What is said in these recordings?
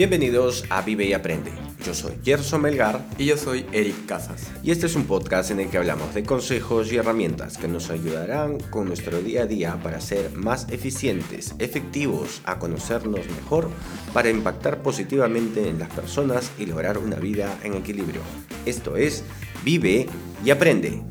Bienvenidos a Vive y Aprende. Yo soy Gerson Melgar y yo soy Eric Casas. Y este es un podcast en el que hablamos de consejos y herramientas que nos ayudarán con nuestro día a día para ser más eficientes, efectivos, a conocernos mejor, para impactar positivamente en las personas y lograr una vida en equilibrio. Esto es Vive y Aprende.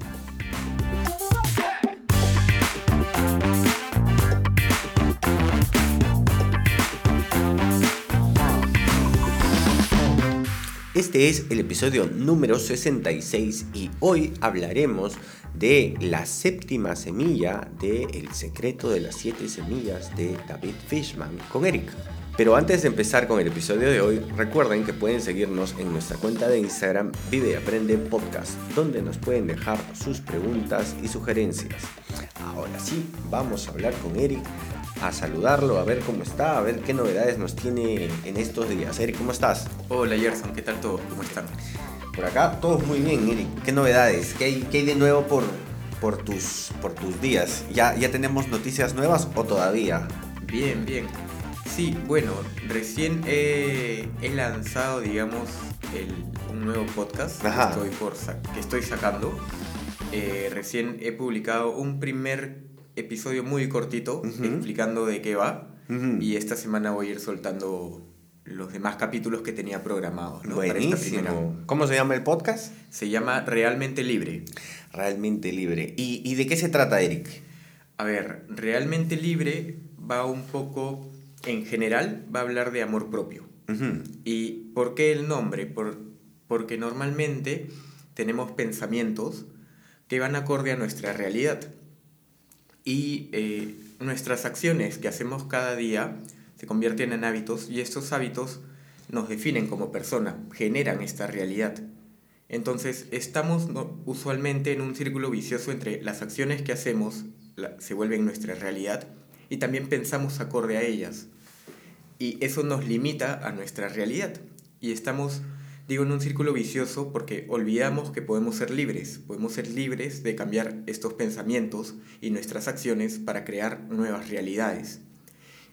Este es el episodio número 66 y hoy hablaremos de la séptima semilla de El secreto de las siete semillas de David Fishman con Eric. Pero antes de empezar con el episodio de hoy, recuerden que pueden seguirnos en nuestra cuenta de Instagram Vive y Aprende Podcast, donde nos pueden dejar sus preguntas y sugerencias. Ahora sí, vamos a hablar con Eric a saludarlo, a ver cómo está, a ver qué novedades nos tiene en estos días. Eric, ¿cómo estás? Hola Gerson, ¿qué tal todo? ¿Cómo están? Por acá todo muy bien, Eric. ¿Qué novedades? ¿Qué hay, qué hay de nuevo por, por, tus, por tus días? ¿Ya, ¿Ya tenemos noticias nuevas o todavía? Bien, bien. Sí, bueno, recién he, lanzado, digamos, un nuevo podcast que estoy, por, que estoy sacando. Eh, recién he publicado un primer episodio muy cortito explicando de qué va. Y esta semana voy a ir soltando los demás capítulos que tenía programados. ¿no? Buenísimo. ¿Cómo se llama el podcast? Se llama Realmente Libre. Realmente Libre. ¿Y, ¿Y, de qué se trata, Eric? A ver, Realmente Libre va un poco, en general, va a hablar de amor propio. ¿Y por qué el nombre? Por, porque normalmente tenemos pensamientos que van acorde a nuestra realidad y eh, nuestras acciones que hacemos cada día se convierten en hábitos y estos hábitos nos definen como persona, generan esta realidad. Entonces estamos usualmente en un círculo vicioso entre las acciones que hacemos se vuelven nuestra realidad y también pensamos acorde a ellas. Y eso nos limita a nuestra realidad. Y estamos Digo en un círculo vicioso porque olvidamos que podemos ser libres, podemos ser libres de cambiar estos pensamientos y nuestras acciones para crear nuevas realidades.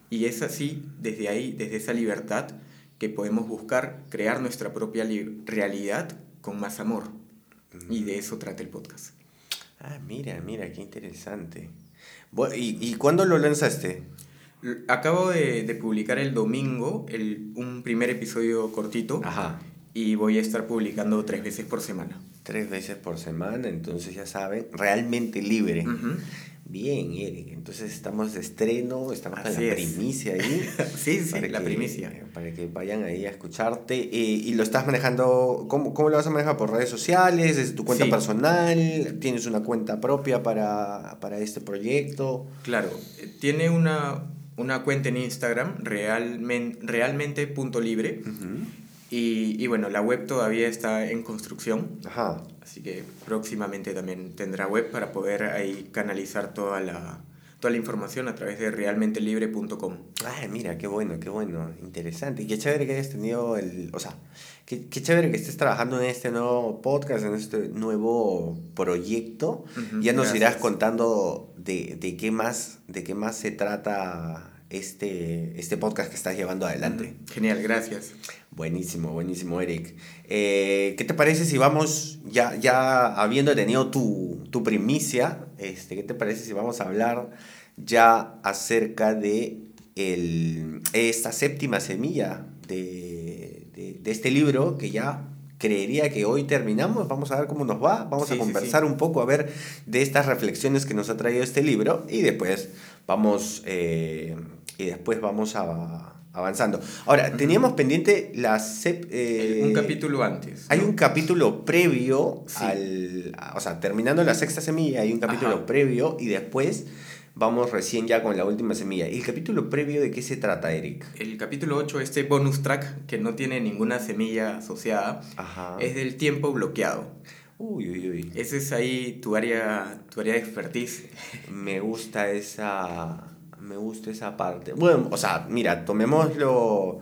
Y es así, desde ahí, desde esa libertad, que podemos buscar crear nuestra propia realidad con más amor. Y de eso trata el podcast. Ah, mira, mira, qué interesante. ¿Y, y cuándo lo lanzaste? Acabo de, de publicar el domingo el, un primer episodio cortito. Ajá y voy a estar publicando tres veces por semana. Tres veces por semana, entonces ya saben, realmente libre. Bien, Eric, entonces estamos de estreno, estamos en la primicia ahí. sí, sí, la primicia. Para que vayan ahí a escucharte. Eh, ¿Y lo estás manejando, cómo, cómo lo vas a manejar? ¿Por redes sociales? ¿Es tu cuenta personal? ¿Tienes una cuenta propia para, para este proyecto? Claro, tiene una, una cuenta en Instagram, realmente, realmente.libre. Y, y, bueno, la web todavía está en construcción. Ajá. Así que próximamente también tendrá web para poder ahí canalizar toda la, toda la información a través de realmentelibre.com. Ay, mira, qué bueno, qué bueno, interesante. Y qué chévere que hayas tenido el, o sea, qué, qué chévere que estés trabajando en este nuevo podcast, en este nuevo proyecto. ya nos irás contando de, de, qué más, de qué más se trata este, este podcast que estás llevando adelante. Genial, gracias. Buenísimo, buenísimo, Eric. Eh, ¿Qué te parece si vamos, ya, ya habiendo tenido tu, tu, primicia, este, ¿qué te parece si vamos a hablar ya acerca de el, esta séptima semilla de, de, de este libro que ya creería que hoy terminamos, vamos a ver cómo nos va, vamos a conversar un poco, a ver de estas reflexiones que nos ha traído este libro y después vamos, eh, y después vamos a, avanzando. Ahora, teníamos pendiente la eh, un capítulo antes. Hay un capítulo previo al... O sea, terminando la sexta semilla, hay un capítulo previo y después vamos recién ya con la última semilla. ¿Y el capítulo previo de qué se trata, Eric? El capítulo 8, este bonus track, que no tiene ninguna semilla asociada, es del tiempo bloqueado. Uy, uy, uy. Ese es ahí tu área, tu área de expertise. Me gusta esa me gusta esa parte. Bueno, o sea, mira, tomémoslo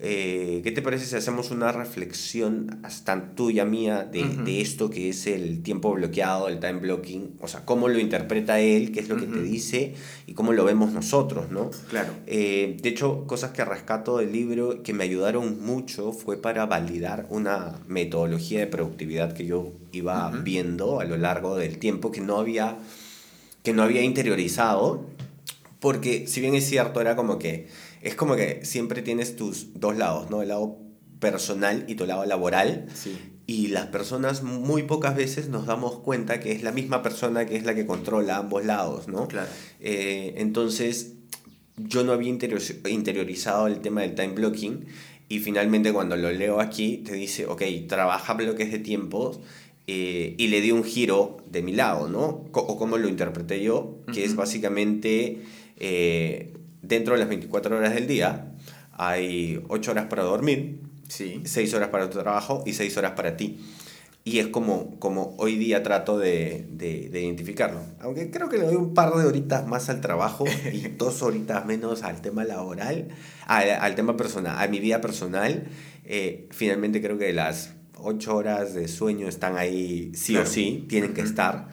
eh, ¿qué te parece si hacemos una reflexión hasta tuya mía de, de, esto que es el tiempo bloqueado, el time blocking? O sea, cómo lo interpreta él, qué es lo que te dice y cómo lo vemos nosotros, ¿no? Claro. Eh, de hecho, cosas que rescato del libro que me ayudaron mucho fue para validar una metodología de productividad que yo iba viendo a lo largo del tiempo que no había, que no había interiorizado. Porque si bien es cierto, era como que es como que siempre tienes tus dos lados, ¿no? El lado personal y tu lado laboral. Sí. Y las personas muy pocas veces nos damos cuenta que es la misma persona que es la que controla ambos lados, ¿no? Claro. Eh, entonces, yo no había interiorizado el tema del time blocking y finalmente cuando lo leo aquí te dice, ok, trabaja bloques de tiempos eh, y le di un giro de mi lado, ¿no? o como lo interpreté yo, que es básicamente... Eh, dentro de las 24 horas del día hay 8 horas para dormir, sí. 6 horas para tu trabajo y 6 horas para ti. Y es como, como hoy día trato de, de, identificarlo. Aunque creo que le doy un par de horitas más al trabajo y dos horitas menos al tema laboral, al, al tema personal, a mi vida personal. Eh, finalmente creo que las 8 horas de sueño están ahí sí o sí, tienen que estar.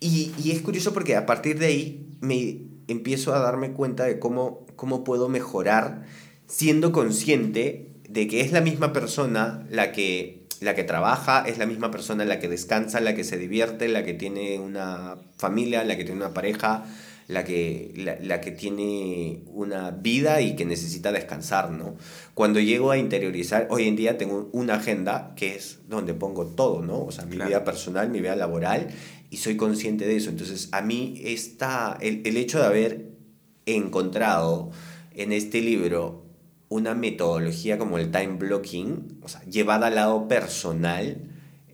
Y, y es curioso porque a partir de ahí me empiezo a darme cuenta de cómo, cómo puedo mejorar siendo consciente de que es la misma persona la que, la que trabaja, es la misma persona la que descansa, la que se divierte, la que tiene una familia, la que tiene una pareja, la que, la, que tiene una vida y que necesita descansar, ¿no? Cuando llego a interiorizar, hoy en día tengo una agenda que es donde pongo todo, ¿no? O sea, mi vida personal, mi vida laboral y soy consciente de eso. Entonces, a mí está el, el hecho de haber encontrado en este libro una metodología como el time blocking, o sea, llevada al lado personal,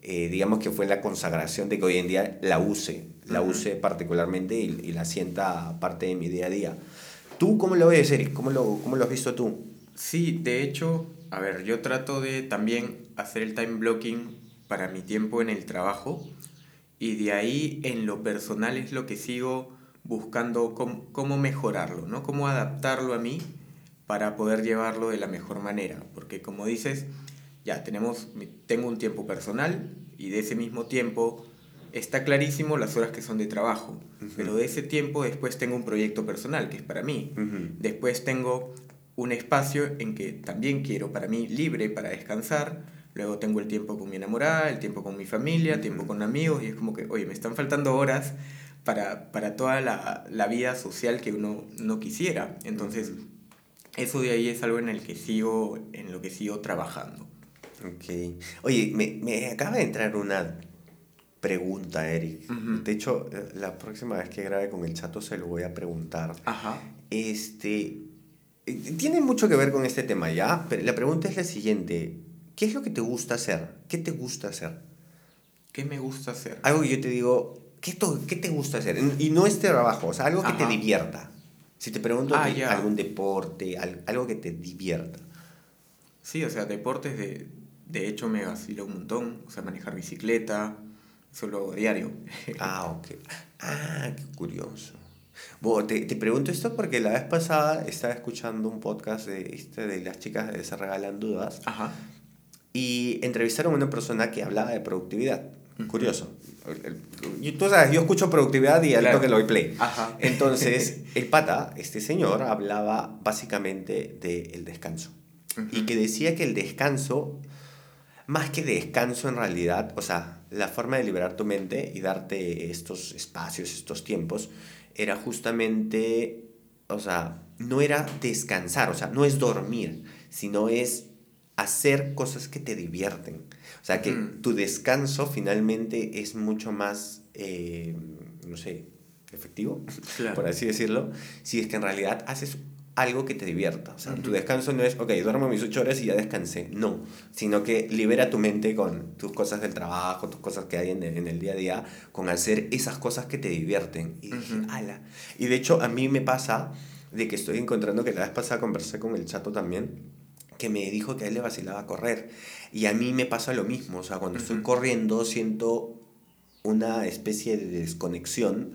eh, digamos que fue la consagración de que hoy en día la use, la use particularmente y, la sienta parte de mi día a día. ¿Tú cómo lo ves, Eric? ¿Cómo lo, ¿Cómo lo has visto tú? Sí, de hecho, a ver, yo trato de también hacer el time blocking para mi tiempo en el trajo y de ahí en lo personal es lo que sigo buscando cómo, mejorarlo, ¿no? Cómo adaptarlo a mí para poder llevarlo de la mejor manera. Porque como dices, ya tenemos, tengo un tiempo personal y de ese mismo tiempo está clarísimo las horas que son de trabajo, pero de ese tiempo después tengo un proyecto personal que es para mí. Después tengo un espacio en que también quiero para mí libre para descansar Luego tengo el tiempo con mi enamorada, el tiempo con mi familia, el tiempo con amigos, y es como que, oye, me están faltando horas para, para toda la, la, vida social que uno no quisiera. Entonces, eso de ahí es algo en el que sigo, en lo que sigo trabajando. Ok. Oye, me, me acaba de entrar una pregunta, Eric. De hecho, eh, la próxima vez que grabe con el chato se lo voy a preguntar. Ajá. Este, eh, tiene mucho que ver con este tema, ¿ya? Pero la pregunta es la siguiente. ¿Qué es lo que te gusta hacer? ¿Qué te gusta hacer? ¿Qué me gusta hacer? Algo que yo te digo, ¿qué, qué te gusta hacer? Y no este trabajo, o sea, algo que te divierta. Si te pregunto ah, algún deporte, algo que te divierta. Sí, o sea, deportes de, de hecho me vacilo un montón. O sea, manejar bicicleta, solo diario. Ah, ok. Ah, qué curioso. Bueno, te, te, pregunto esto porque la vez pasada estaba escuchando un podcast de, este, de las chicas de Se Regalan Dudas. Ajá y entrevistaron a una persona que hablaba de productividad. Curioso. Y tú sabes, yo escucho productividad y al que lo doy play. Ajá. Entonces, el pata, este señor, hablaba básicamente del descanso. Y que decía que el descanso, más que descanso en realidad, o sea, la forma de liberar tu mente y darte estos espacios, estos tiempos, era justamente, o sea, no era descansar, o sea, no es dormir, sino es hacer cosas que te divierten. O sea, que tu descanso finalmente es mucho más, eh, no sé, efectivo, por así decirlo, si es que en realidad haces algo que te divierta. O sea, tu descanso no es, ok, duermo mis ocho horas y ya descansé. No, sino que libera tu mente con tus cosas del trabajo, tus cosas que hay en, en el día a día, con hacer esas cosas que te divierten. Y dije, ala. Y de hecho, a mí me pasa de que estoy encontrando que la vez pasada conversé con el chato también que me dijo que a él le vacilaba correr. Y a mí me pasa lo mismo, o sea, cuando estoy corriendo siento una especie de desconexión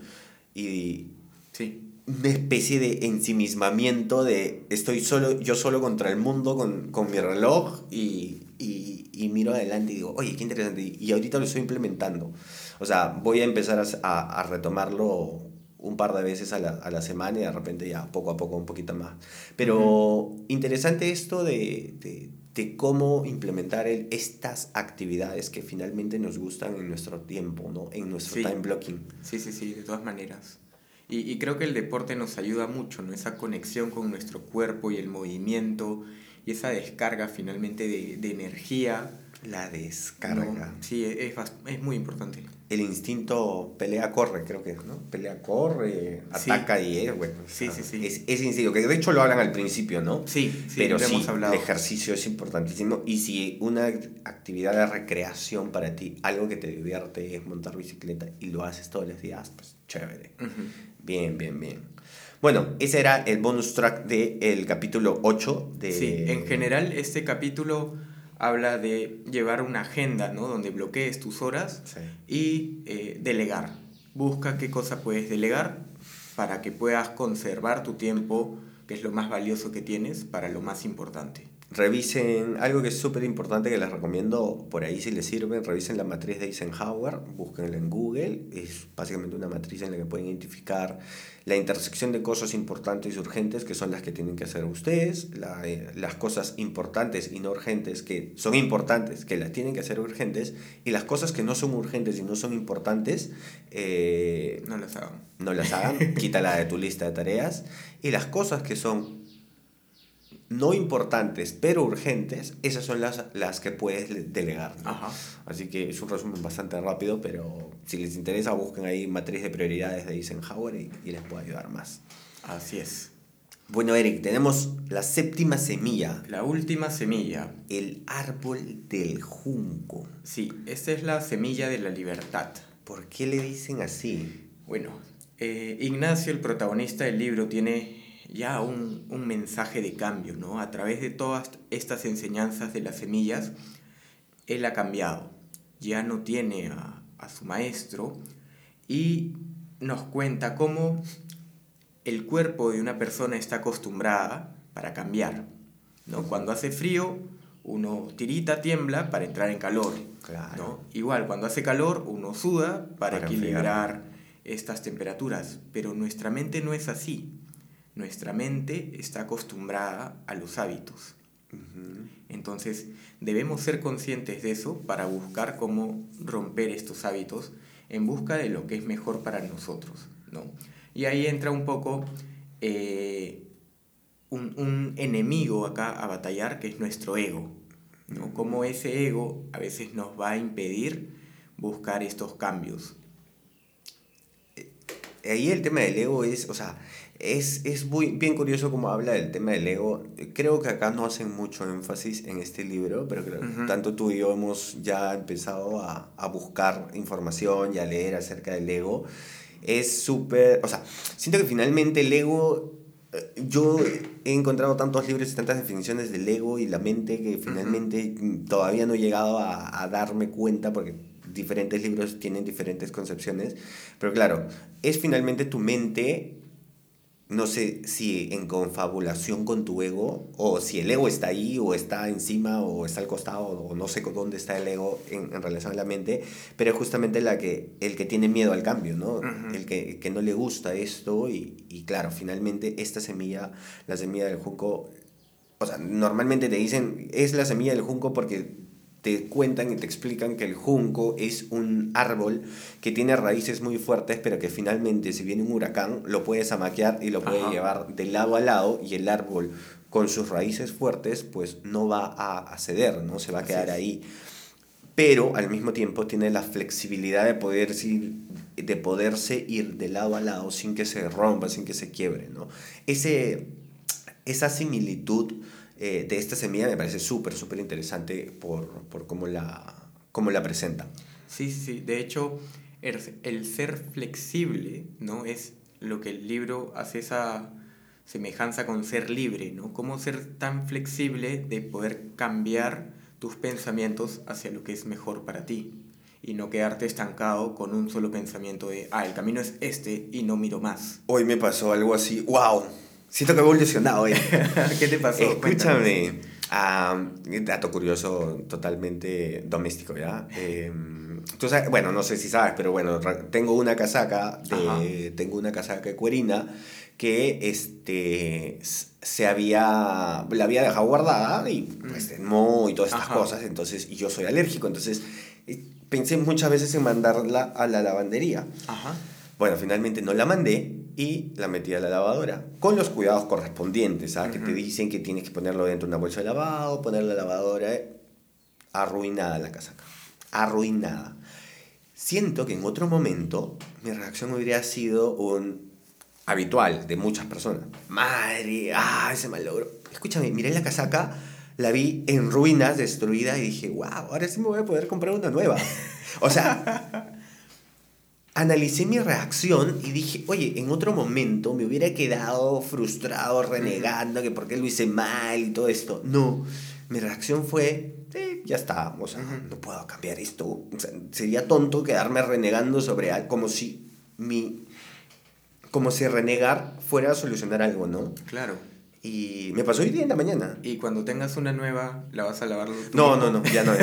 y, sí. una especie de ensimismamiento de estoy solo, yo solo contra el mundo con, con mi reloj y, y, y, miro adelante y digo, oye, qué interesante. Y ahorita lo estoy implementando. O sea, voy a empezar a, a retomarlo un par de veces a la, a la, semana y de repente ya poco a poco un poquito más. Pero interesante esto de, de, de, cómo implementar el, estas actividades que finalmente nos gustan en nuestro tiempo, ¿no? En nuestro time blocking. Sí, sí, sí, de todas maneras. Y, y, creo que el deporte nos ayuda mucho, ¿no? Esa conexión con nuestro cuerpo y el movimiento y esa descarga finalmente de, de energía. La descarga. sí, es, es muy importante el instinto pelea-corre, creo que es, ¿no? Pelea-corre, ataca y es, bueno. Sí, sí, sí. Es, es instinto, que de hecho lo hablan al principio, ¿no? Sí, sí Pero sí, hemos hablado. el ejercicio es importantísimo. Y si una actividad de recreación para ti, algo que te divierte es montar bicicleta y lo haces todos los días, pues chévere. Bien, bien, bien. Bueno, ese era el bonus track del capítulo 8 de... Sí, en general este capítulo habla de llevar una agenda, ¿no? Donde bloquees tus horas y eh, delegar. Busca qué cosa puedes delegar para que puedas conservar tu tiempo, que es lo más valioso que tienes, para lo más importante revisen algo que es súper importante que les recomiendo por ahí si les sirve, revisen la matriz de Eisenhower, búsquenla en Google, es básicamente una matriz en la que pueden identificar la intersección de cosas importantes y urgentes que son las que tienen que hacer ustedes, eh, las cosas importantes y no urgentes que son importantes, que las tienen que hacer urgentes, y las cosas que no son urgentes y no son importantes, eh, no las hagan. No las hagan, quítala de tu lista de tareas, y las cosas que son no importantes, pero urgentes, esas son las, las que puedes delegar. Así que es un resumen bastante rápido, pero si les interesa, busquen ahí matriz de prioridades de Eisenhower y, y les puede ayudar más. Así es. Bueno, Eric, tenemos la séptima semilla. La última semilla. El árbol del junco. Sí, esta es la semilla de la libertad. ¿Por qué le dicen así? Bueno, eh, Ignacio, el protagonista del libro, tiene ya un, un, mensaje de cambio, ¿no? A través de todas estas enseñanzas de las semillas, él ha cambiado, ya no tiene a, a su maestro y nos cuenta cómo el cuerpo de una persona está acostumbrada para cambiar, ¿no? Cuando hace frío, uno tirita, tiembla para entrar en calor, ¿no? Igual, cuando hace calor, uno suda para, para equilibrar estas temperaturas, pero nuestra mente no es así nuestra mente está acostumbrada a los hábitos. Entonces debemos ser conscientes de eso para buscar cómo romper estos hábitos en busca de lo que es mejor para nosotros. ¿no? Y ahí entra un poco eh, un, un, enemigo acá a batallar que es nuestro ego. ¿no? Como ese ego a veces nos va a impedir buscar estos cambios. Ahí el tema del ego es, o sea, es, es muy, bien curioso como habla del tema del ego. Creo que acá no hacen mucho énfasis en este libro, pero creo que tanto tú y yo hemos ya empezado a, a buscar información y a leer acerca del ego. Es súper, o sea, siento que finalmente el ego eh, yo he encontrado tantos libros y tantas definiciones del ego y la mente que finalmente todavía no he llegado a, a, darme cuenta porque diferentes libros tienen diferentes concepciones. Pero claro, es finalmente tu mente no sé si en confabulación con tu ego, o si el ego está ahí, o está encima, o está al costado, o no sé dónde está el ego en, en relación a la mente, pero es justamente la que, el que tiene miedo al cambio, ¿no? El que, que, no le gusta esto, y, y, claro, finalmente esta semilla, la semilla del junco, o sea, normalmente te dicen, es la semilla del junco porque te cuentan y te explican que el junco es un árbol que tiene raíces muy fuertes, pero que finalmente si viene un huracán lo puedes amaquear y lo puede llevar de lado a lado y el árbol con sus raíces fuertes pues no va a, ceder, no se va a quedar ahí. Pero al mismo tiempo tiene la flexibilidad de, poder ir, de poderse ir de lado a lado sin que se rompa, sin que se quiebre. ¿no? Ese, esa similitud eh, de esta semilla me parece súper, súper interesante por, por cómo, la, cómo la presenta. Sí, sí, de hecho, el, el, ser flexible, ¿no? Es lo que el libro hace esa semejanza con ser libre, ¿no? Cómo ser tan flexible de poder cambiar tus pensamientos hacia lo que es mejor para ti. y no quedarte estancado con un solo pensamiento de, ah, el camino es este y no miro más. Hoy me pasó algo así, wow, siento que he evolucionado hoy. ¿Qué te pasó? Escúchame, ah, dato curioso totalmente doméstico, ¿ya? Eh, tú sabes, bueno, no sé si sabes, pero bueno, tengo una casaca, de, tengo una casaca de cuerina que este, se había, la había dejado guardada y pues mm. mo y todas estas cosas, entonces, y yo soy alérgico, entonces eh, pensé muchas veces en mandarla a la lavandería. Ajá. Bueno, finalmente no la mandé y la metí a la lavadora, con los cuidados correspondientes, ¿sabes? Que te dicen que tienes que ponerlo dentro de una bolsa de lavado, poner la lavadora, eh, arruinada la casaca, arruinada. Siento que en otro momento mi reacción hubiera sido un habitual de muchas personas. Madre, ah, ese mal logro. Escúchame, miré la casaca, la vi en ruinas, destruida, y dije, wow, ahora sí me voy a poder comprar una nueva. O sea, analicé mi reacción y dije, oye, en otro momento me hubiera quedado frustrado, renegando, que por qué lo hice mal y todo esto. No, mi reacción fue, ya está, o sea, no puedo cambiar esto. sería tonto quedarme renegando sobre algo, como si mi como si renegar fuera a solucionar algo, ¿no? Claro. Y me pasó hoy día en la mañana. Y cuando tengas una nueva, ¿la vas a lavar? No, no, no, ya no.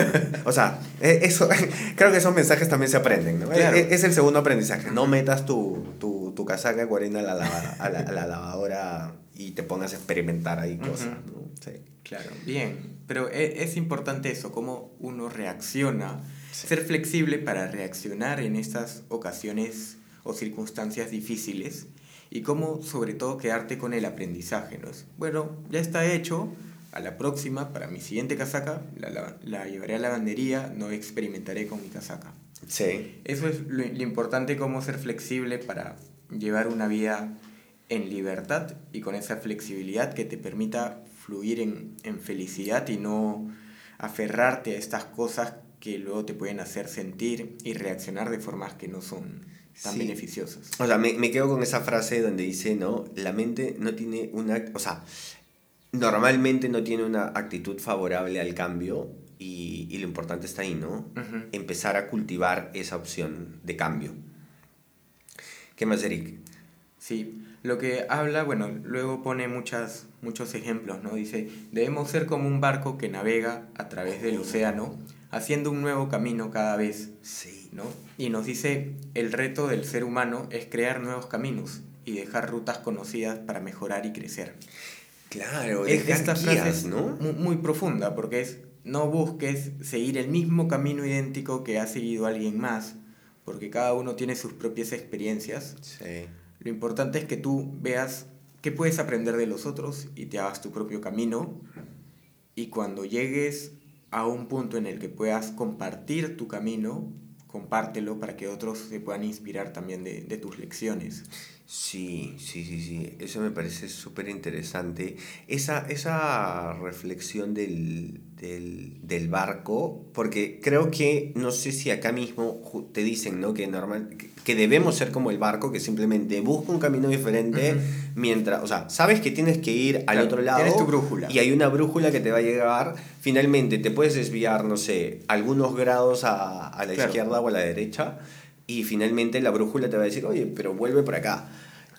o sea, e, eso, creo que esos mensajes también se aprenden, ¿no? E, e, es, el segundo aprendizaje. No metas tu, tu, tu casaca de a la, a, la, a la lavadora y te pongas a experimentar ahí cosas, ¿no? Sí. Claro, bien. Pero es, importante eso, cómo uno reacciona. Ser flexible para reaccionar en estas ocasiones o circunstancias difíciles y cómo sobre todo quedarte con el aprendizaje. ¿no? Bueno, ya está hecho, a la próxima, para mi siguiente casaca, la, la, llevaré a la lavandería, no experimentaré con mi casaca. Sí. Eso es lo, lo importante, cómo ser flexible para llevar una vida en libertad y con esa flexibilidad que te permita fluir en, en felicidad y no aferrarte a estas cosas que luego te pueden hacer sentir y reaccionar de formas que no son tan beneficiosas. O sea, me, me, quedo con esa frase donde dice, ¿no? La mente no tiene una... O sea, normalmente no tiene una actitud favorable al cambio y, y lo importante está ahí, ¿no? Empezar a cultivar esa opción de cambio. ¿Qué más, Eric? Sí, lo que habla, bueno, luego pone muchas, muchos ejemplos, ¿no? Dice, debemos ser como un barco que navega a través del océano, haciendo un nuevo camino cada vez. Sí ¿no? Y nos dice, el reto del ser humano es crear nuevos caminos y dejar rutas conocidas para mejorar y crecer. Claro, es, esta frase es ¿no? muy, profunda porque es, no busques seguir el mismo camino idéntico que ha seguido alguien más, porque cada uno tiene sus propias experiencias. Lo importante es que tú veas qué puedes aprender de los otros y te hagas tu propio camino. Y cuando llegues a un punto en el que puedas compartir tu camino, compártelo para que otros se puedan inspirar también de, de tus lecciones. Sí, sí, sí, sí, eso me parece súper interesante. Esa, esa reflexión del, del, del, barco, porque creo que, no sé si acá mismo te dicen, ¿no? Que, normal, que, debemos ser como el barco, que simplemente busca un camino diferente mientras, o sea, sabes que tienes que ir al otro lado. Tienes tu brújula. Y hay una brújula que te va a llevar, finalmente te puedes desviar, no sé, algunos grados a, a la izquierda o a la derecha y finalmente la brújula te va a decir, oye, pero vuelve por acá.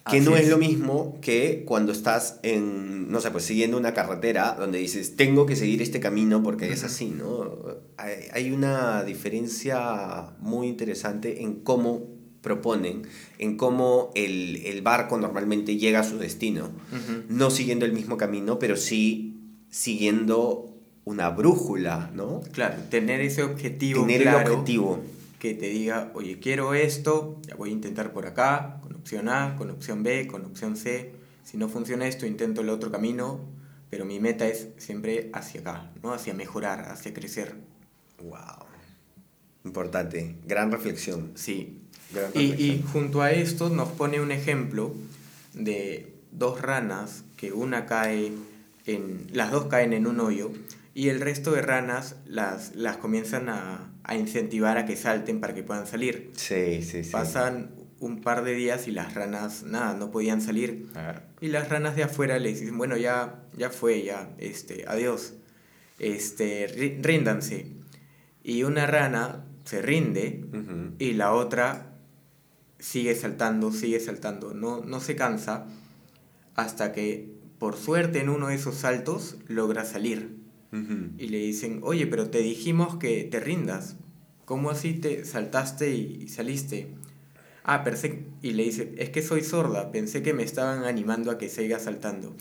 Que no es. lo mismo que cuando estás en, no sé, pues siguiendo una carretera donde dices, tengo que seguir este camino porque es así, ¿no? Hay, una diferencia muy interesante en cómo proponen, en cómo el, el barco normalmente llega a su destino, no siguiendo el mismo camino, pero sí siguiendo una brújula, ¿no? Claro, tener ese objetivo. Tener el objetivo que te diga, oye, quiero esto, ya voy a intentar por acá, con opción A, con opción B, con opción C. Si no funciona esto, intento el otro camino, pero mi meta es siempre hacia acá, ¿no? Hacia mejorar, hacia crecer. Wow. Importante, gran reflexión. Sí. Y, y junto a esto nos pone un ejemplo de dos ranas que una cae en las dos caen en un hoyo y el resto de ranas las, las comienzan a, a incentivar a que salten para que puedan salir. Sí, sí, sí. Pasan un par de días y las ranas, nada, no podían salir. Y las ranas de afuera le dicen, bueno, ya, ya fue, ya, este, adiós, este, ríndanse. Y una rana se rinde y la otra sigue saltando, sigue saltando, no, no se cansa hasta que por suerte en uno de esos saltos logra salir. Y le dicen, oye, pero te dijimos que te rindas. ¿Cómo así te saltaste y saliste? Ah, pensé, y le dice, es que soy sorda, pensé que me estaban animando a que siga saltando.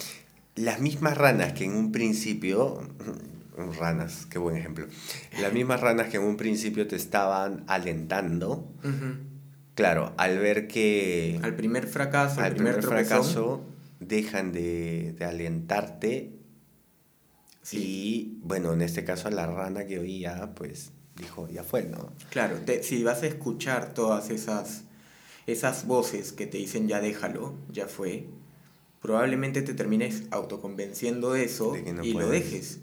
Las mismas ranas que en un principio, ranas, qué buen ejemplo, las mismas ranas que en un principio te estaban alentando, claro, al ver que... Al primer fracaso, al primer, fracaso, dejan de, de alentarte y bueno, en este caso la rana que oía, pues dijo, ya fue, ¿no? Claro, si vas a escuchar todas esas esas voces que te dicen ya déjalo, ya fue, probablemente te termines autoconvenciendo de eso y lo dejes.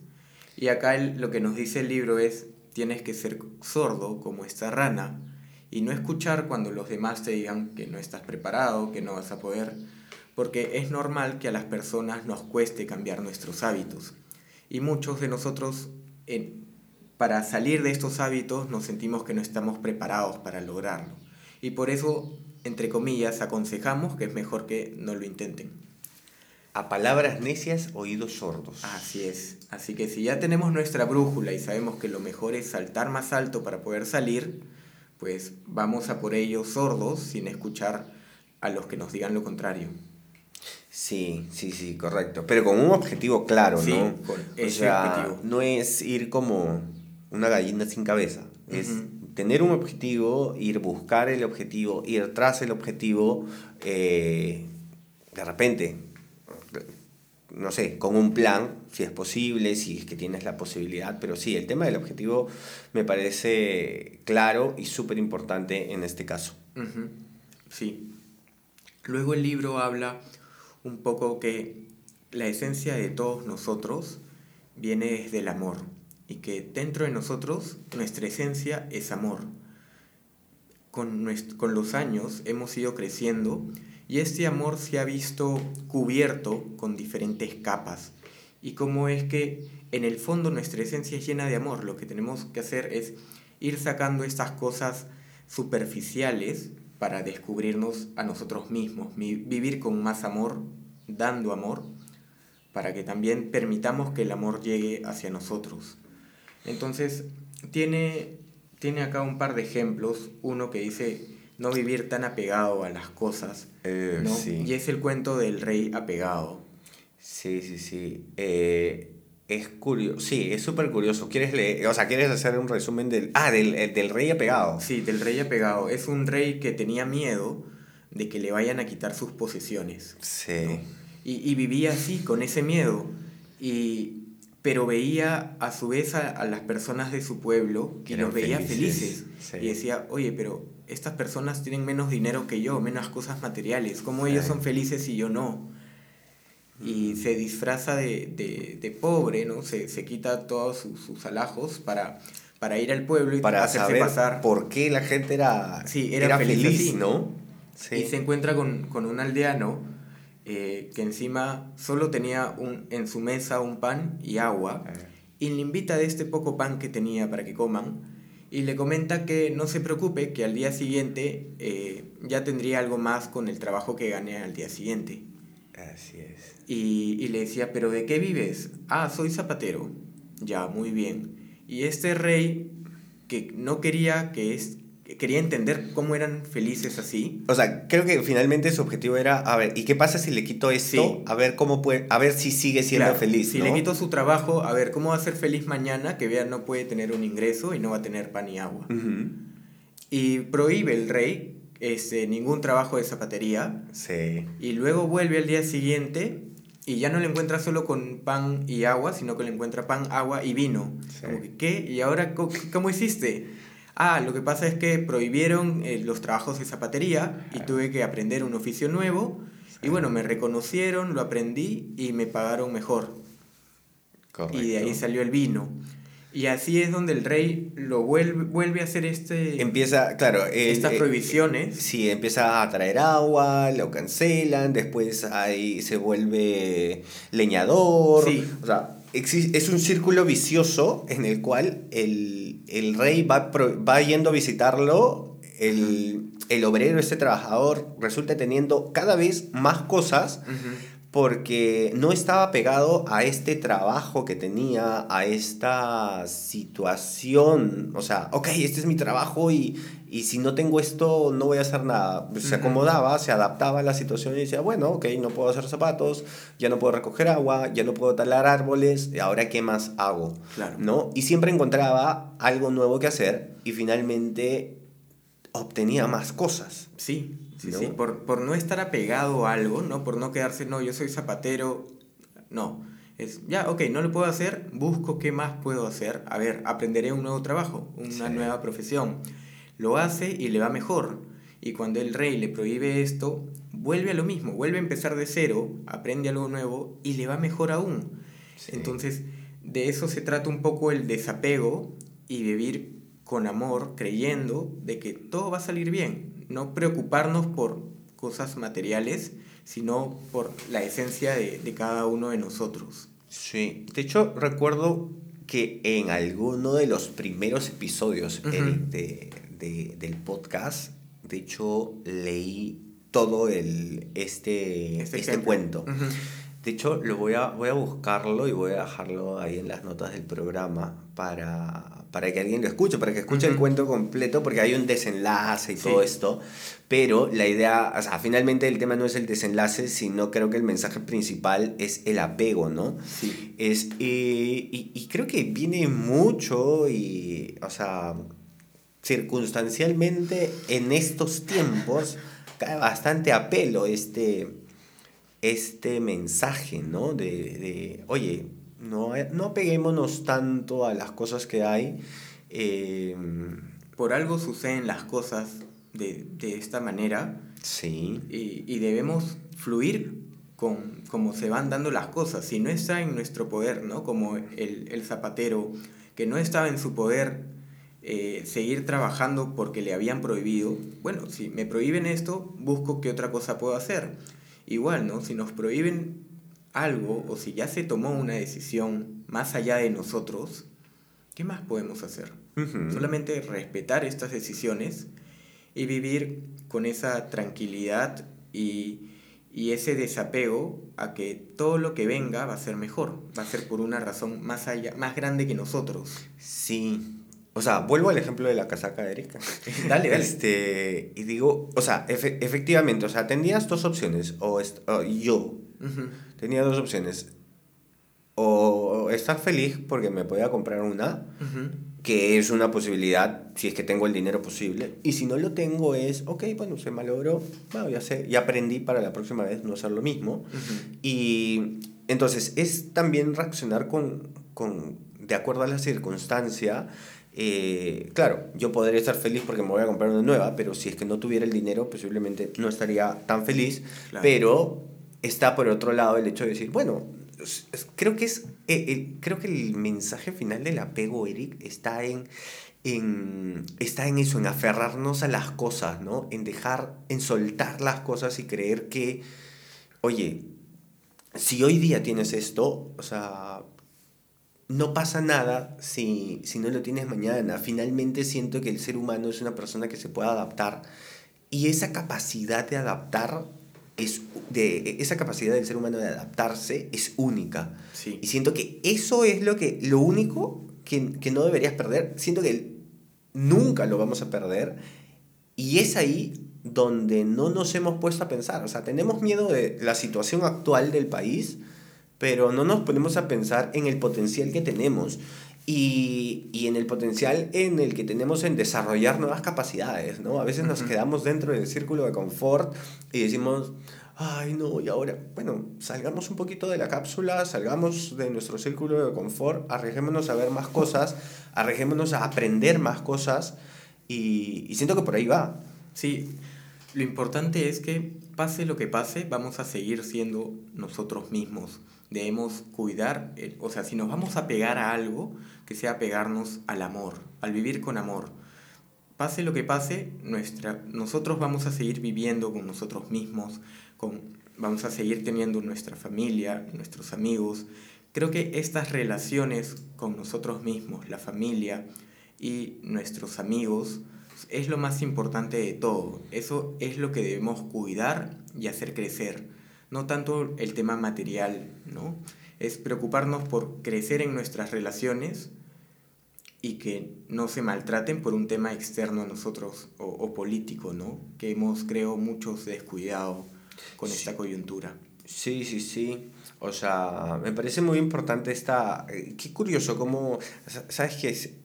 Y acá lo que nos dice el libro es, tienes que ser sordo como esta rana y no escuchar cuando los demás te digan que no estás preparado, que no vas a poder, porque es normal que a las personas nos cueste cambiar nuestros hábitos. Y muchos de nosotros, para salir de estos hábitos, nos sentimos que no estamos preparados para lograrlo. Y por eso entre comillas, aconsejamos que es mejor que no lo intenten. A palabras necias, oídos sordos. Así es. Así que si ya tenemos nuestra brújula y sabemos que lo mejor es saltar más alto para poder salir, pues vamos a por ello sordos sin escuchar a los que nos digan lo contrario. Sí, sí, sí, correcto. Pero con un objetivo claro, ¿no? Con ese objetivo. no es ir como una gallina sin cabeza. Es tener un objetivo, ir buscar el objetivo, ir tras el objetivo, eh, de repente, no sé, con un plan, si es posible, si es que tienes la posibilidad, pero sí, el tema del objetivo me parece claro y súper importante en este caso. Sí. Luego el libro habla un poco que la esencia de todos nosotros viene desde el amor y que dentro de nosotros nuestra esencia es amor. Con, con los años hemos ido creciendo y este amor se ha visto cubierto con diferentes capas. Y como es que en el fondo nuestra esencia es llena de amor, lo que tenemos que hacer es ir sacando estas cosas superficiales para descubrirnos a nosotros mismos, vivir con más amor, dando amor, para que también permitamos que el amor llegue hacia nosotros. Entonces, tiene, tiene acá un par de ejemplos. Uno que dice no vivir tan apegado a las cosas. Eh, y es el cuento del rey apegado. Sí, sí, sí. Eh, es curioso. Sí, es súper curioso. ¿Quieres leer? O sea, ¿quieres hacer un resumen del. Ah, del, eh, del rey apegado. Sí, del rey apegado. Es un rey que tenía miedo de que le vayan a quitar sus posesiones. Sí. Y, y vivía así, con ese miedo. Y pero veía a su vez a, las personas de su pueblo y los veía felices. Y decía, oye, pero estas personas tienen menos dinero que yo, menos cosas materiales, ¿cómo ellos son felices y yo no? Y se disfraza de, pobre, ¿no? Se, quita todos sus, alajos para, para ir al pueblo y para hacerse pasar. por qué la gente era, era, feliz, ¿no? Y se encuentra con, con un aldeano eh, que encima solo tenía un, en su mesa un pan y agua, y le invita de este poco pan que tenía para que coman, y le comenta que no se preocupe, que al día siguiente eh, ya tendría algo más con el trabajo que gane al día siguiente. Así es. Y, y le decía, ¿pero de qué vives? Ah, soy zapatero. Ya, muy bien. Y este rey, que no quería que, es, quería entender cómo eran felices así. O sea, creo que finalmente su objetivo era, a ver, ¿y qué pasa si le quito esto? A ver cómo puede, a ver si sigue siendo feliz. Si le quito su trabajo, a ver, ¿cómo va a ser feliz mañana que vea no puede tener un ingreso y no va a tener pan y agua? Y prohíbe el rey este, ningún trabajo de zapatería. Sí. Y luego vuelve al día siguiente y ya no le encuentra solo con pan y agua, sino que le encuentra pan, agua y vino. Como que, ¿qué? ¿Y ahora cómo hiciste? Ah, lo que pasa es que prohibieron eh, los trabajos de zapatería y tuve que aprender un oficio nuevo. Y bueno, me reconocieron, lo aprendí y me pagaron mejor. Y de ahí salió el vino. Y así es donde el rey lo vuelve, vuelve a hacer este... Empieza, claro... estas eh, prohibiciones. sí, empieza a traer agua, lo cancelan, después ahí se vuelve leñador. Sí. O sea, es un círculo vicioso en el cual el el rey va, va yendo a visitarlo, el, el, obrero, este trabajador, resulta teniendo cada vez más cosas porque no estaba pegado a este trabajo que tenía, a esta situación. O sea, ok, este es mi trabajo y, y si no tengo esto no voy a hacer nada. Se acomodaba, se adaptaba a la situación y decía, bueno, ok, no puedo hacer zapatos, ya no puedo recoger agua, ya no puedo talar árboles, ahora qué más hago. Claro. ¿No? Y siempre encontraba algo nuevo que hacer y finalmente obtenía más cosas. Sí, Sí, sí, por, por, no estar apegado a algo, ¿no? Por no quedarse, no, yo soy zapatero, no. Es, ya, ok, no lo puedo hacer, busco qué más puedo hacer. A ver, aprenderé un nuevo trabajo, una nueva profesión. Lo hace y le va mejor. Y cuando el rey le prohíbe esto, vuelve a lo mismo, vuelve a empezar de cero, aprende algo nuevo y le va mejor aún. Entonces, de eso se trata un poco el desapego y vivir con amor, creyendo de que todo va a salir bien no preocuparnos por cosas materiales, sino por la esencia de, cada uno de nosotros. Sí, de hecho recuerdo que en alguno de los primeros episodios del podcast, de hecho leí todo el, este, este, este cuento. De hecho, lo voy a, voy a buscarlo y voy a dejarlo ahí en las notas del programa para, para que alguien lo escuche, para que escuche el cuento completo, porque hay un desenlace y todo esto. Pero la idea, o sea, finalmente el tema no es el desenlace, sino creo que el mensaje principal es el apego, ¿no? Sí. Es, eh, y, y, creo que viene mucho y, o sea, circunstancialmente en estos tiempos cae bastante a pelo este, este mensaje, ¿no? De, de oye, no, eh, no peguémonos tanto a las cosas que hay. Em, Por algo suceden las cosas de, esta manera. Sí. Y, debemos fluir con cómo se van dando las cosas. Si no está en nuestro poder, ¿no? Como el, zapatero, que no estaba en su poder eh, seguir trabajando porque le habían prohibido. Bueno, si me prohíben esto, busco qué otra cosa puedo hacer. Igual, ¿no? Si nos prohíben algo o si ya se tomó una decisión más allá de nosotros, ¿qué más podemos hacer? Solamente respetar estas decisiones y vivir con esa tranquilidad y, y, ese desapego a que todo lo que venga va a ser mejor, va a ser por una razón más, allá, más grande que nosotros. Sí. O sea, vuelvo al ejemplo de la casaca de Erika. dale, dale. Este, y digo, o sea, efectivamente, o sea, tenías dos opciones, o, o yo, tenía dos opciones. O estar feliz porque me podía comprar una, que es una posibilidad si es que tengo el dinero posible. Y si no lo tengo es, ok, bueno, se malogró, bueno, ya sé, ya aprendí para la próxima vez no hacer lo mismo. Y entonces es también reaccionar con, con de acuerdo a la circunstancia. Eh, claro, yo podría estar feliz porque me voy a comprar una nueva, pero si es que no tuviera el dinero, posiblemente no estaría tan feliz. Pero está por otro lado el hecho de decir, bueno, creo que es eh, creo que el mensaje final del apego, Eric, está en, en, está en eso, en aferrarnos a las cosas, ¿no? En dejar, en soltar las cosas y creer que, oye, si hoy día tienes esto, o sea, no pasa nada si, si no lo tienes mañana. Finalmente siento que el ser humano es una persona que se puede adaptar y esa capacidad de adaptar es de esa capacidad del ser humano de adaptarse es única. Y siento que eso es lo que lo único que, que, no deberías perder. Siento que nunca lo vamos a perder. Y es ahí donde no nos hemos puesto a pensar. O sea, tenemos miedo de la situación actual del país, pero no nos ponemos a pensar en el potencial que tenemos y, y, en el potencial en el que tenemos en desarrollar nuevas capacidades, ¿no? A veces nos quedamos dentro del círculo de confort y decimos, ay, no, y ahora, bueno, salgamos un poquito de la cápsula, salgamos de nuestro círculo de confort, arriesguémonos a ver más cosas, arriesguémonos a aprender más cosas y, y siento que por ahí va. Sí, lo importante es que pase lo que pase, vamos a seguir siendo nosotros mismos debemos cuidar, o sea, si nos vamos a pegar a algo, que sea pegarnos al amor, al vivir con amor. Pase lo que pase, nuestra, nosotros vamos a seguir viviendo con nosotros mismos, con, vamos a seguir teniendo nuestra familia, nuestros amigos. Creo que estas relaciones con nosotros mismos, la familia, y nuestros amigos es lo más importante de todo. Eso es lo que debemos cuidar y hacer crecer. No tanto el tema material, ¿no? Es preocuparnos por crecer en nuestras relaciones y que no se maltraten por un tema externo a nosotros o, político, ¿no? Que hemos, creo, muchos descuidado con esta coyuntura. Sí, sí, sí. O sea, me parece muy importante esta... Eh, qué curioso cómo... ¿Sabes qué?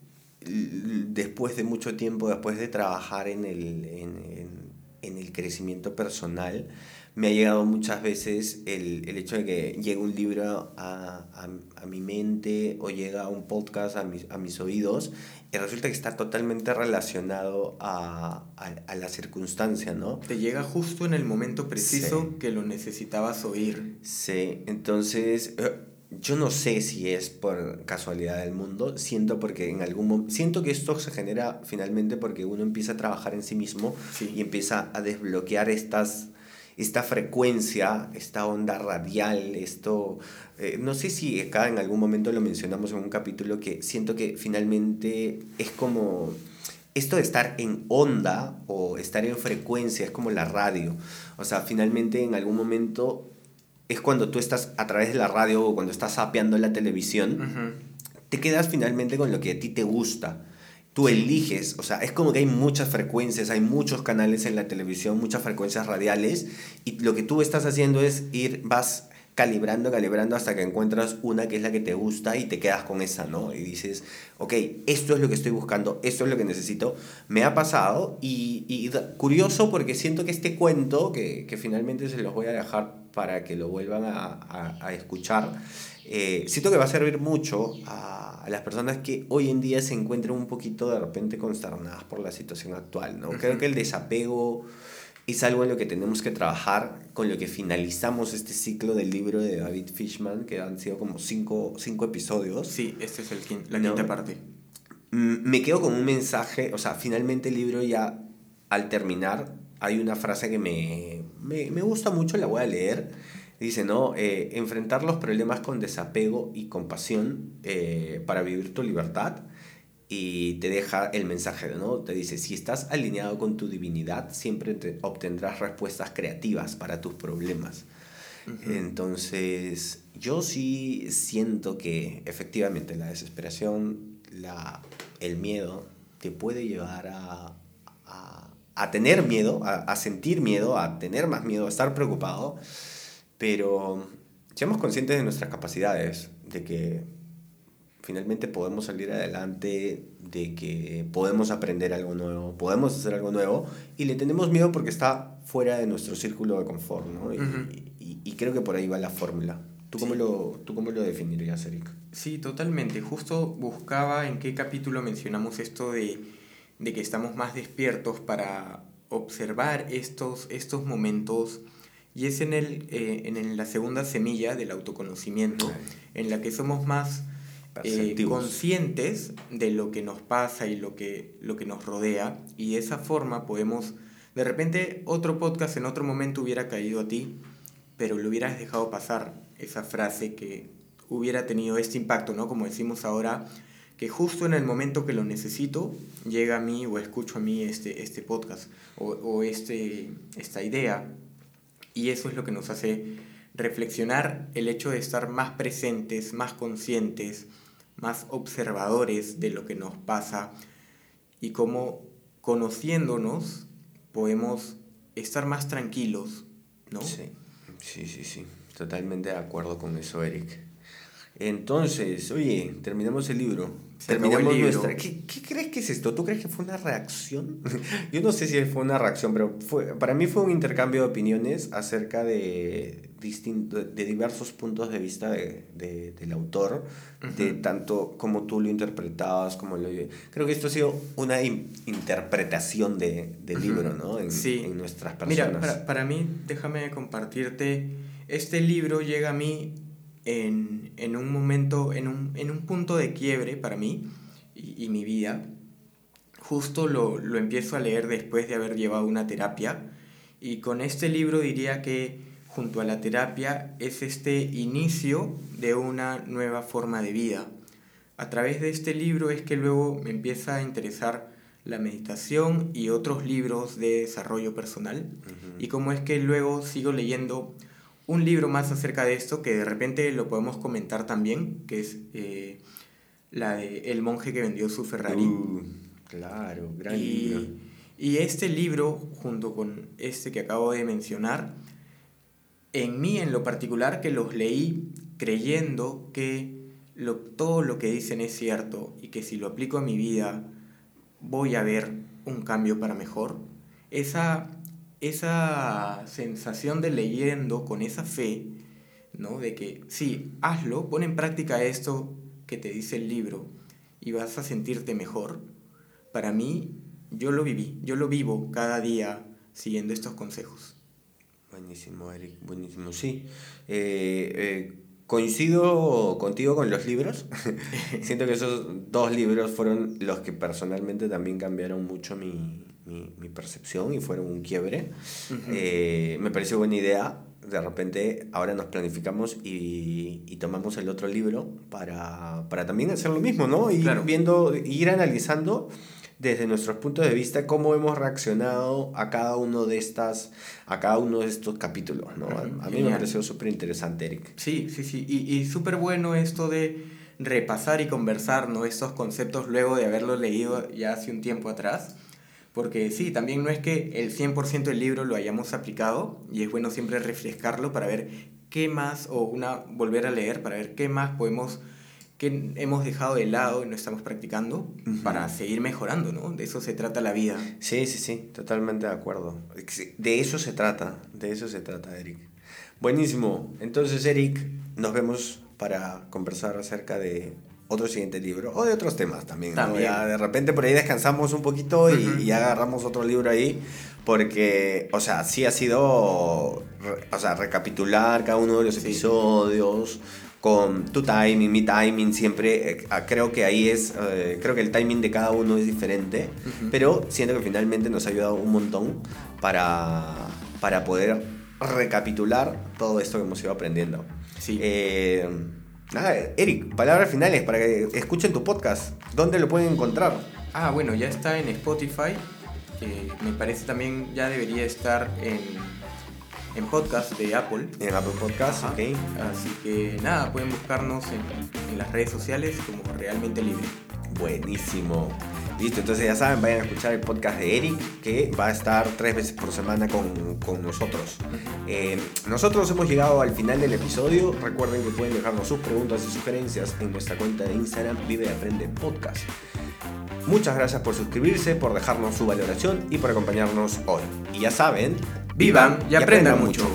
Después de mucho tiempo, después de trabajar en el, en, en el crecimiento personal, me ha llegado muchas veces el, el hecho de que llegue un libro a, a, a, mi mente o llega un podcast a mis, a mis oídos y resulta que está totalmente relacionado a, a, la circunstancia, ¿no? Te llega justo en el momento preciso que lo necesitabas oír. Sí, entonces... Eh, yo no sé si es por casualidad del mundo, siento porque en algún siento que esto se genera finalmente porque uno empieza a trabajar en sí mismo y empieza a desbloquear estas esta frecuencia, esta onda radial, esto, eh, no sé si acá en algún momento lo mencionamos en un capítulo que siento que finalmente es como esto de estar en onda o estar en frecuencia, es como la radio. O sea, finalmente en algún momento es cuando tú estás a través de la radio o cuando estás sapeando la televisión, te quedas finalmente con lo que a ti te gusta tú eliges, o sea, es como que hay muchas frecuencias, hay muchos canales en la televisión, muchas frecuencias radiales, y lo que tú estás haciendo es ir, vas calibrando, calibrando hasta que encuentras una que es la que te gusta y te quedas con esa, ¿no? Y dices, ok, esto es lo que estoy buscando, esto es lo que necesito. Me ha pasado y, y curioso porque siento que este cuento, que, que, finalmente se los voy a dejar para que lo vuelvan a, a, a escuchar, eh, siento que va a servir mucho a, a, las personas que hoy en día se encuentran un poquito de repente consternadas por la situación actual, ¿no? Creo que el desapego es algo en lo que tenemos que trabajar, con lo que finalizamos este ciclo del libro de David Fishman, que han sido como cinco, cinco episodios. Sí, este es el la quinta parte. Mm, me quedo con un mensaje, o sea, finalmente el libro ya al terminar hay una frase que me, me, me gusta mucho, la voy a leer Dice, ¿no? Eh, enfrentar los problemas con desapego y compasión eh, para vivir tu libertad. Y te deja el mensaje, ¿no? Te dice, si estás alineado con tu divinidad, siempre te obtendrás respuestas creativas para tus problemas. Entonces, yo sí siento que efectivamente la desesperación, la, el miedo, te puede llevar a, a, a tener miedo, a, a sentir miedo, a tener más miedo, a estar preocupado pero seamos conscientes de nuestras capacidades, de que finalmente podemos salir adelante, de que podemos aprender algo nuevo, podemos hacer algo nuevo y le tenemos miedo porque está fuera de nuestro círculo de confort, ¿no? y, y, creo que por ahí va la fórmula. ¿Tú, cómo lo, ¿Tú cómo lo definirías, Eric? Sí, totalmente. Justo buscaba en qué capítulo mencionamos esto de, de que estamos más despiertos para observar estos, estos momentos y es en, el, eh, en la segunda semilla del autoconocimiento, en la que somos más eh, conscientes de lo que nos pasa y lo que, lo que nos rodea. Y de esa forma podemos, de repente otro podcast en otro momento hubiera caído a ti, pero le hubieras dejado pasar esa frase que hubiera tenido este impacto, ¿no? Como decimos ahora, que justo en el momento que lo necesito, llega a mí o escucho a mí este, este podcast o, o este, esta idea y eso es lo que nos hace reflexionar el hecho de estar más presentes, más conscientes, más observadores de lo que nos pasa y cómo conociéndonos podemos estar más tranquilos, ¿no? Sí, sí, sí, sí. Totalmente de acuerdo con eso, Eric. Entonces, oye, terminamos el libro. Terminamos nuestra. ¿Qué, ¿Qué, crees que es esto? ¿Tú crees que fue una reacción? Yo no sé si fue una reacción, pero fue, para mí fue un intercambio de opiniones acerca de, distinto, de diversos puntos de vista de, de del autor, de tanto como tú lo interpretabas, como lo. Creo que esto ha sido una interpretación de, del libro, ¿no? En, sí. en nuestras personas. Mira, para, para mí, déjame compartirte. Este libro llega a mí en, en un momento, en un, en un, punto de quiebre para mí y, y mi vida. Justo lo, lo, empiezo a leer después de haber llevado una terapia y con este libro diría que junto a la terapia es este inicio de una nueva forma de vida. a través de este libro es que luego me empieza a interesar la meditación y otros libros de desarrollo personal. Y cómo es que luego sigo leyendo un libro más acerca de esto que de repente lo podemos comentar también, que es eh, la de El monje que vendió su Ferrari. Uh, claro, gran y, libro. Y este libro, junto con este que acabo de mencionar, en mí en lo particular que los leí creyendo que lo, todo lo que dicen es cierto y que si lo aplico a mi vida voy a ver un cambio para mejor, esa, esa sensación de leyendo con esa fe, ¿no? De que sí, hazlo, pon en práctica esto que te dice el libro y vas a sentirte mejor. Para mí, yo lo viví, yo lo vivo cada día siguiendo estos consejos. Buenísimo, Eric, buenísimo. Sí, eh, eh, coincido contigo con los libros. Siento que esos dos libros fueron los que personalmente también cambiaron mucho mi, mi, mi percepción y fueron un quiebre. eh, me pareció buena idea. De repente ahora nos planificamos y, y tomamos el otro libro para, para también hacer lo mismo, ¿no? Ir Claro. viendo, ir analizando desde nuestros puntos de vista cómo hemos reaccionado a cada uno de estas a cada uno de estos capítulos ¿no? a, mí me Genial. pareció súper interesante Eric Sí, sí, sí. Y, y súper bueno esto de repasar y conversar ¿no? estos conceptos luego de haberlo leído ya hace un tiempo atrás. Porque sí, también no es que el 100% del libro lo hayamos aplicado y es bueno siempre refrescarlo para ver qué más, o una, volver a leer para ver qué más podemos, qué hemos dejado de lado y no estamos practicando para seguir mejorando, ¿no? De eso se trata la vida. sí sí sí totalmente de acuerdo de eso se trata de eso se trata Eric buenísimo entonces Eric nos vemos para conversar acerca de otro siguiente libro o de otros temas también, ¿no? También. Ya de repente por ahí descansamos un poquito y, Ujú. y agarramos otro libro ahí porque o sea sí ha sido o sea recapitular cada uno de los Sí. episodios con tu timing, mi timing, siempre eh, creo que ahí es, eh, creo que el timing de cada uno es diferente, Ujú. pero siento que finalmente nos ha ayudado un montón para, para poder recapitular todo esto que hemos ido aprendiendo. Sí. Eh, nada, Eric, palabras finales para que escuchen tu podcast. ¿Dónde lo pueden encontrar? Ah, bueno, ya está en Spotify, me parece también ya debería estar en, en podcast de Apple. En Apple Podcast, Ajá. ok. Así que nada, pueden buscarnos en, en las redes sociales como Realmente Libre. Buenísimo. Listo, entonces ya saben, vayan a escuchar el podcast de Eric, que va a estar tres veces por semana con, con nosotros. Eh, nosotros hemos llegado al final del episodio. Recuerden que pueden dejarnos sus preguntas y sugerencias en nuestra cuenta de Instagram Vive y Aprende Podcast. Muchas gracias por suscribirse, por dejarnos su valoración y por acompañarnos hoy. Y ya saben, Vivan y aprendan mucho.